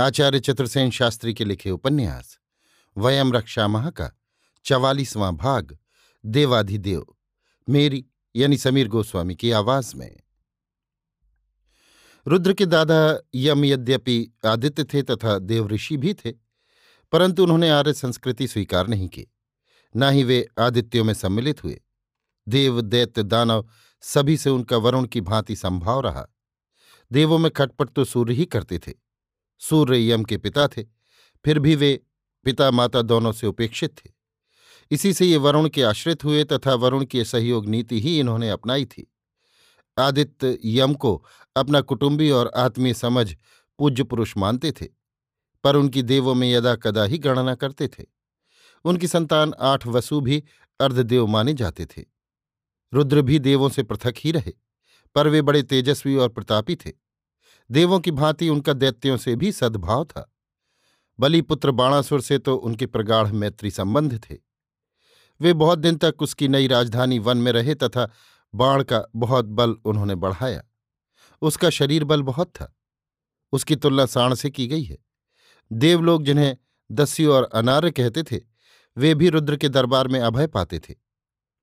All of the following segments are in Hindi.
आचार्य चतुर्सेन शास्त्री के लिखे उपन्यास, वयम रक्षा माह का चवालीसवां भाग, देवाधिदेव, मेरी यानी समीर गोस्वामी की आवाज़ में। रुद्र के दादा यम यद्यपि आदित्य थे तथा देवऋषि भी थे, परंतु उन्होंने आर्य संस्कृति स्वीकार नहीं की। न ही वे आदित्यों में सम्मिलित हुए। देव, दैत्य, दानव सभी से उनका वरुण की भांति संभाव रहा। देवों में खटपट तो सूर्य ही करते थे। सूर्य यम के पिता थे, फिर भी वे पिता माता दोनों से उपेक्षित थे। इसी से ये वरुण के आश्रित हुए तथा वरुण की सहयोग नीति ही इन्होंने अपनाई थी। आदित्य यम को अपना कुटुंबी और आत्मीय समझ पूज्य पुरुष मानते थे, पर उनकी देवों में यदा कदा ही गणना करते थे। उनकी संतान आठ वसु भी अर्धदेव माने जाते थे। रुद्र भी देवों से पृथक ही रहे, पर वे बड़े तेजस्वी और प्रतापी थे। देवों की भांति उनका दैत्यों से भी सद्भाव था। बलिपुत्र बाणासुर से तो उनके प्रगाढ़ मैत्री संबंध थे। वे बहुत दिन तक उसकी नई राजधानी वन में रहे तथा बाण का बहुत बल उन्होंने बढ़ाया। उसका शरीर बल बहुत था। उसकी तुलना साण से की गई है। देवलोग जिन्हें दस्यु और अनार्य कहते थे, वे भी रुद्र के दरबार में अभय पाते थे।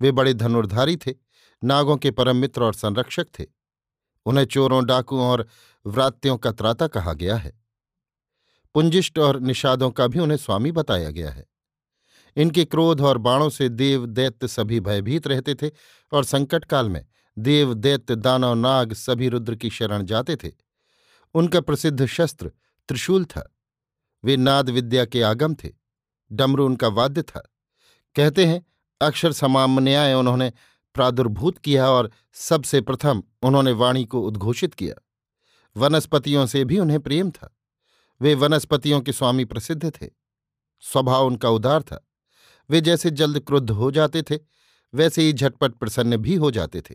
वे बड़े धनुर्धारी थे, नागों के परम मित्र और संरक्षक थे। उन्हें चोरों, डाकुओं और व्रात्यों का त्राता कहा गया है। पुंजिष्ट और निषादों का भी उन्हें स्वामी बताया गया है। इनके क्रोध और बाणों से देव, दैत्य सभी भयभीत रहते थे और संकट काल में देव, दैत्य, दानव, नाग सभी रुद्र की शरण जाते थे। उनका प्रसिद्ध शस्त्र त्रिशूल था। वे नाद विद्या के आगम थे। डमरू उनका वाद्य था। कहते हैं अक्षर समामन्याय उन्होंने प्रादुर्भूत किया और सबसे प्रथम उन्होंने वाणी को उद्घोषित किया। वनस्पतियों से भी उन्हें प्रेम था। वे वनस्पतियों के स्वामी प्रसिद्ध थे। स्वभाव उनका उदार था। वे जैसे जल्द क्रुद्ध हो जाते थे, वैसे ही झटपट प्रसन्न भी हो जाते थे।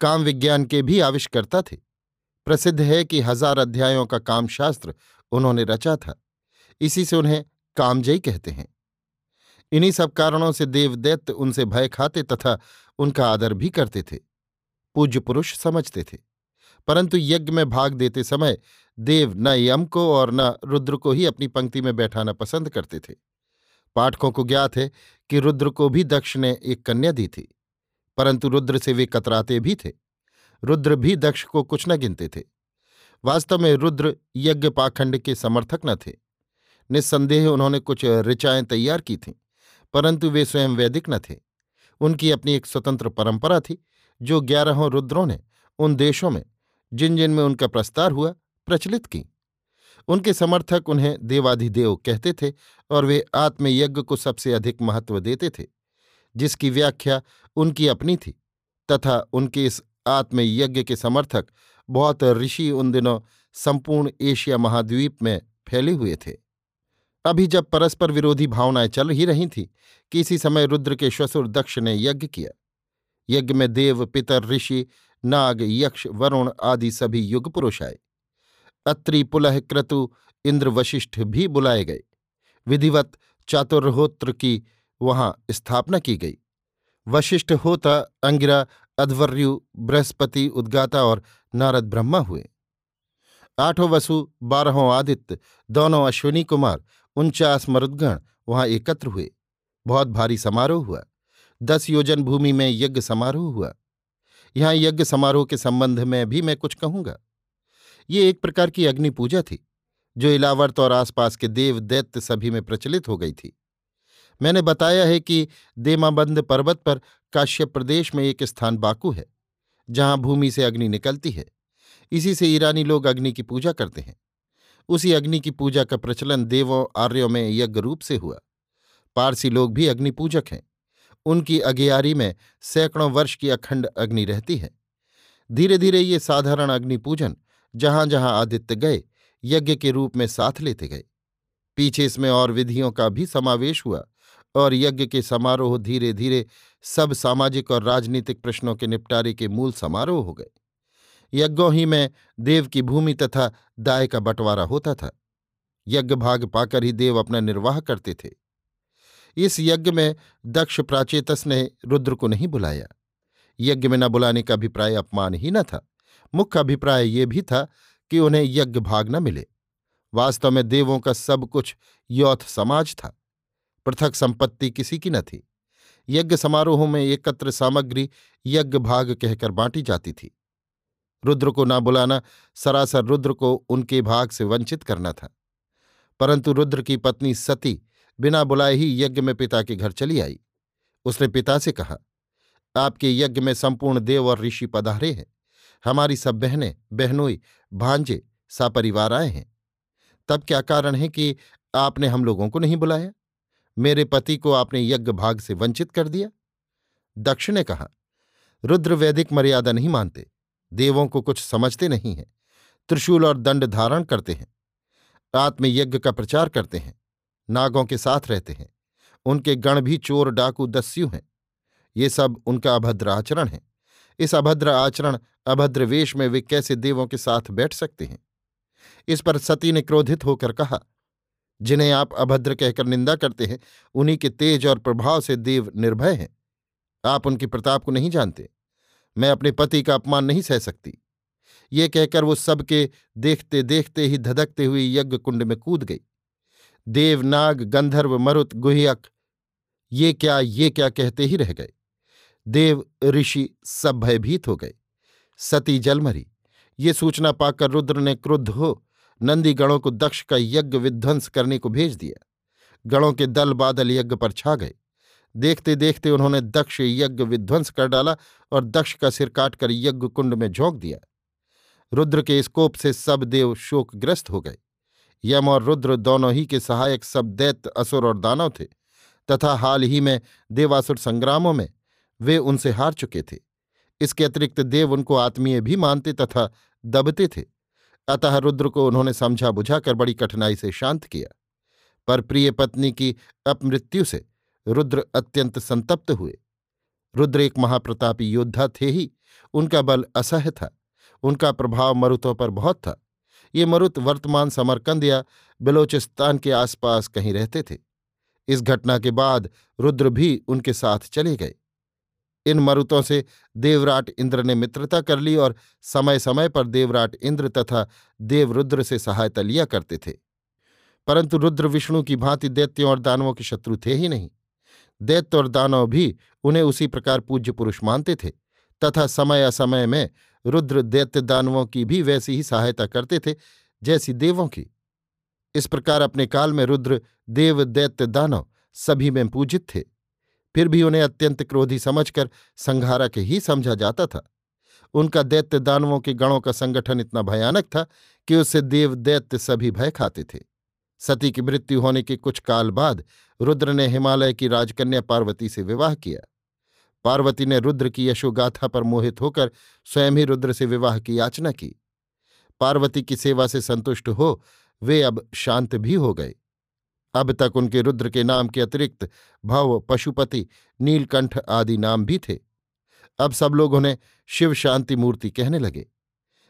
काम विज्ञान के भी आविष्कर्ता थे। प्रसिद्ध है कि हज़ार अध्यायों का कामशास्त्र उन्होंने रचा था। इसी से उन्हें कामजयी कहते हैं। इन्हीं सब कारणों से देवदैत्य उनसे भय खाते तथा उनका आदर भी करते थे, पूज्य पुरुष समझते थे। परंतु यज्ञ में भाग देते समय देव न यम को और न रुद्र को ही अपनी पंक्ति में बैठाना पसंद करते थे। पाठकों को ज्ञात है कि रुद्र को भी दक्ष ने एक कन्या दी थी, परंतु रुद्र से वे कतराते भी थे। रुद्र भी दक्ष को कुछ न गिनते थे। वास्तव में रुद्र यज्ञ पाखंड के समर्थक न थे। निस्संदेह उन्होंने कुछ ऋचाएँ तैयार की थीं, परंतु वे स्वयं वैदिक न थे। उनकी अपनी एक स्वतंत्र परंपरा थी, जो ग्यारहों रुद्रों ने उन देशों में जिन जिन में उनका प्रस्तार हुआ, प्रचलित की। उनके समर्थक उन्हें देवाधिदेव कहते थे और वे आत्मयज्ञ को सबसे अधिक महत्व देते थे, जिसकी व्याख्या उनकी अपनी थी, तथा उनके इस आत्मयज्ञ के समर्थक बहुत ऋषि उन दिनों संपूर्ण एशिया महाद्वीप में फैले हुए थे। अभी जब परस्पर विरोधी भावनाएँ चल ही रही थीं कि इसी समय रुद्र के श्वसुर दक्ष ने यज्ञ किया। यज्ञ में देव, पितर, ऋषि, नाग, यक्ष, वरुण आदि सभी युग पुरुष आए। अत्रि, पुलह, क्रतु इंद्र वशिष्ठ भी बुलाए गए। विधिवत चातुर्होत्र की वहाँ स्थापना की गई। वशिष्ठ होता, अंगिरा, अध्वर्यु, बृहस्पति, उद्गाता और नारद ब्रह्मा हुए। आठों वसु, बारहों आदित्य, दोनों अश्विनी कुमार, उनचास मरुदगण वहाँ एकत्र हुए। बहुत भारी समारोह हुआ। दस योजन भूमि में यज्ञ समारोह हुआ। यहाँ यज्ञ समारोह के संबंध में भी मैं कुछ कहूँगा। ये एक प्रकार की अग्नि पूजा थी, जो इलावर्त और आसपास के देव दैत्य सभी में प्रचलित हो गई थी। मैंने बताया है कि देमाबंद पर्वत पर काश्यप प्रदेश में एक स्थान बाकू है, जहाँ भूमि से अग्नि निकलती है। इसी से ईरानी लोग अग्नि की पूजा करते हैं। उसी अग्नि की पूजा का प्रचलन देवों, आर्यों में यज्ञ रूप से हुआ। पारसी लोग भी अग्नि पूजक हैं। उनकी अगियारी में सैकड़ों वर्ष की अखंड अग्नि रहती है। धीरे धीरे ये साधारण अग्नि पूजन जहाँ जहाँ आदित्य गए, यज्ञ के रूप में साथ लेते गए। पीछे इसमें और विधियों का भी समावेश हुआ और यज्ञ के समारोह धीरे धीरे सब सामाजिक और राजनीतिक प्रश्नों के निपटारे के मूल समारोह हो गए। यज्ञों ही में देव की भूमि तथा दाय का बंटवारा होता था। यज्ञ भाग पाकर ही देव अपना निर्वाह करते थे। इस यज्ञ में दक्ष प्राचेतस ने रुद्र को नहीं बुलाया। यज्ञ में न बुलाने का अभिप्राय अपमान ही न था। मुख्य अभिप्राय ये भी था कि उन्हें यज्ञ भाग न मिले। वास्तव में देवों का सब कुछ यौथ समाज था। पृथक संपत्ति किसी की न थी। यज्ञ समारोहों में एकत्र सामग्री यज्ञ भाग कहकर बांटी जाती थी। रुद्र को ना बुलाना, सरासर रुद्र को उनके भाग से वंचित करना था। परंतु रुद्र की पत्नी सती बिना बुलाए ही यज्ञ में पिता के घर चली आई। उसने पिता से कहा, आपके यज्ञ में संपूर्ण देव और ऋषि पधारे हैं। हमारी सब बहनें, बहनोई, भांजे, सापरिवार आए हैं। तब क्या कारण है कि आपने हम लोगों को नहीं बुलाया? मेरे पति को आपने यज्ञ भाग से वंचित कर दिया? दक्ष ने कहा, रुद्र वैदिक मर्यादा नहीं मानते। देवों को कुछ समझते नहीं हैं, त्रिशूल और दंड धारण करते हैं आत्मयज्ञ का प्रचार करते हैं, नागों के साथ रहते हैं, उनके गण भी चोर डाकू दस्यु हैं, ये सब उनका अभद्र आचरण है। इस अभद्र आचरण, अभद्र वेश में वे कैसे देवों के साथ बैठ सकते हैं? इस पर सती ने क्रोधित होकर कहा, जिन्हें आप अभद्र कहकर निंदा करते हैं, उन्हीं के तेज और प्रभाव से देव निर्भय हैं। आप उनके प्रताप को नहीं जानते। मैं अपने पति का अपमान नहीं सह सकती। ये कहकर वो सबके देखते देखते ही धधकते हुए यज्ञ कुंड में कूद गई। देव, नाग, गंधर्व, मरुत, गुहयक, ये क्या ये क्या कहते ही रह गए। देव, ऋषि सब भयभीत हो गए। सती जलमरी ये सूचना पाकर रुद्र ने क्रुद्ध हो नंदी गणों को दक्ष का यज्ञ विध्वंस करने को भेज दिया। गणों के दल बादल यज्ञ पर छा गए। देखते देखते उन्होंने दक्ष यज्ञ विध्वंस कर डाला और दक्ष का सिर काटकर यज्ञ कुंड में झोंक दिया। रुद्र के स्कोप से सब देव शोकग्रस्त हो गए। यम और रुद्र दोनों ही के सहायक सब दैत्य, असुर और दानव थे तथा हाल ही में देवासुर संग्रामों में वे उनसे हार चुके थे। इसके अतिरिक्त देव उनको आत्मीय भी मानते तथा दबते थे। अतः रुद्र को उन्होंने समझा बुझाकर बड़ी कठिनाई से शांत किया। पर प्रिय पत्नी की अपमृत्यु से रुद्र अत्यंत संतप्त हुए। रुद्र एक महाप्रतापी योद्धा थे ही। उनका बल असह्य था। उनका प्रभाव मरुतों पर बहुत था। ये मरुत वर्तमान समरकंद या बलोचिस्तान के आसपास कहीं रहते थे। इस घटना के बाद रुद्र भी उनके साथ चले गए। इन मरुतों से देवराट इंद्र ने मित्रता कर ली और समय समय पर देवराट इंद्र तथा देवरुद्र से सहायता लिया करते थे। परंतु रुद्र विष्णु की भांति दैत्यों और दानवों के शत्रु थे ही नहीं। दैत्य और दानव भी उन्हें उसी प्रकार पूज्य पुरुष मानते थे, तथा समय असमय में रुद्र दैत्य दानवों की भी वैसी ही सहायता करते थे जैसी देवों की। इस प्रकार अपने काल में रुद्र, देव, दैत्य, दानव सभी में पूजित थे। फिर भी उन्हें अत्यंत क्रोधी समझकर संघारक ही समझा जाता था। उनका दैत्य दानवों के गणों का संगठन इतना भयानक था कि उससे देव, दैत्य सभी भय खाते थे। सती की मृत्यु होने के कुछ काल बाद रुद्र ने हिमालय की राजकन्या पार्वती से विवाह किया। पार्वती ने रुद्र की यशोगाथा पर मोहित होकर स्वयं ही रुद्र से विवाह की याचना की। पार्वती की सेवा से संतुष्ट हो वे अब शांत भी हो गए। अब तक उनके रुद्र के नाम के अतिरिक्त भव, पशुपति, नीलकंठ आदि नाम भी थे। अब सब लोग उन्हें शिव शांति मूर्ति कहने लगे।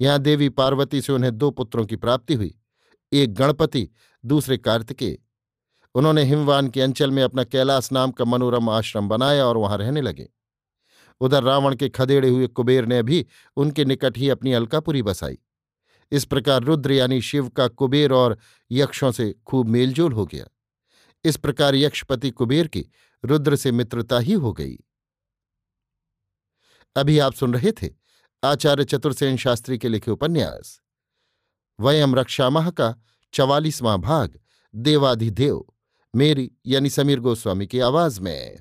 यहाँ देवी पार्वती से उन्हें दो पुत्रों की प्राप्ति हुई। एक गणपति दूसरे कार्तिकेय। उन्होंने हिमवान के अंचल में अपना कैलाश नाम का मनोरम आश्रम बनाया और वहाँ रहने लगे। उधर रावण के खदेड़े हुए कुबेर ने भी उनके निकट ही अपनी अलकापुरी बसाई। इस प्रकार रुद्र यानी शिव का कुबेर और यक्षों से खूब मेलजोल हो गया। इस प्रकार यक्षपति कुबेर की रुद्र से मित्रता ही हो गई। अभी आप सुन रहे थे आचार्य चतुर्सेन शास्त्री के लिखे उपन्यास। वयम रक्षामह का चवालीसवां भाग देवाधिदेव मेरी यानी समीर गोस्वामी की आवाज़ में।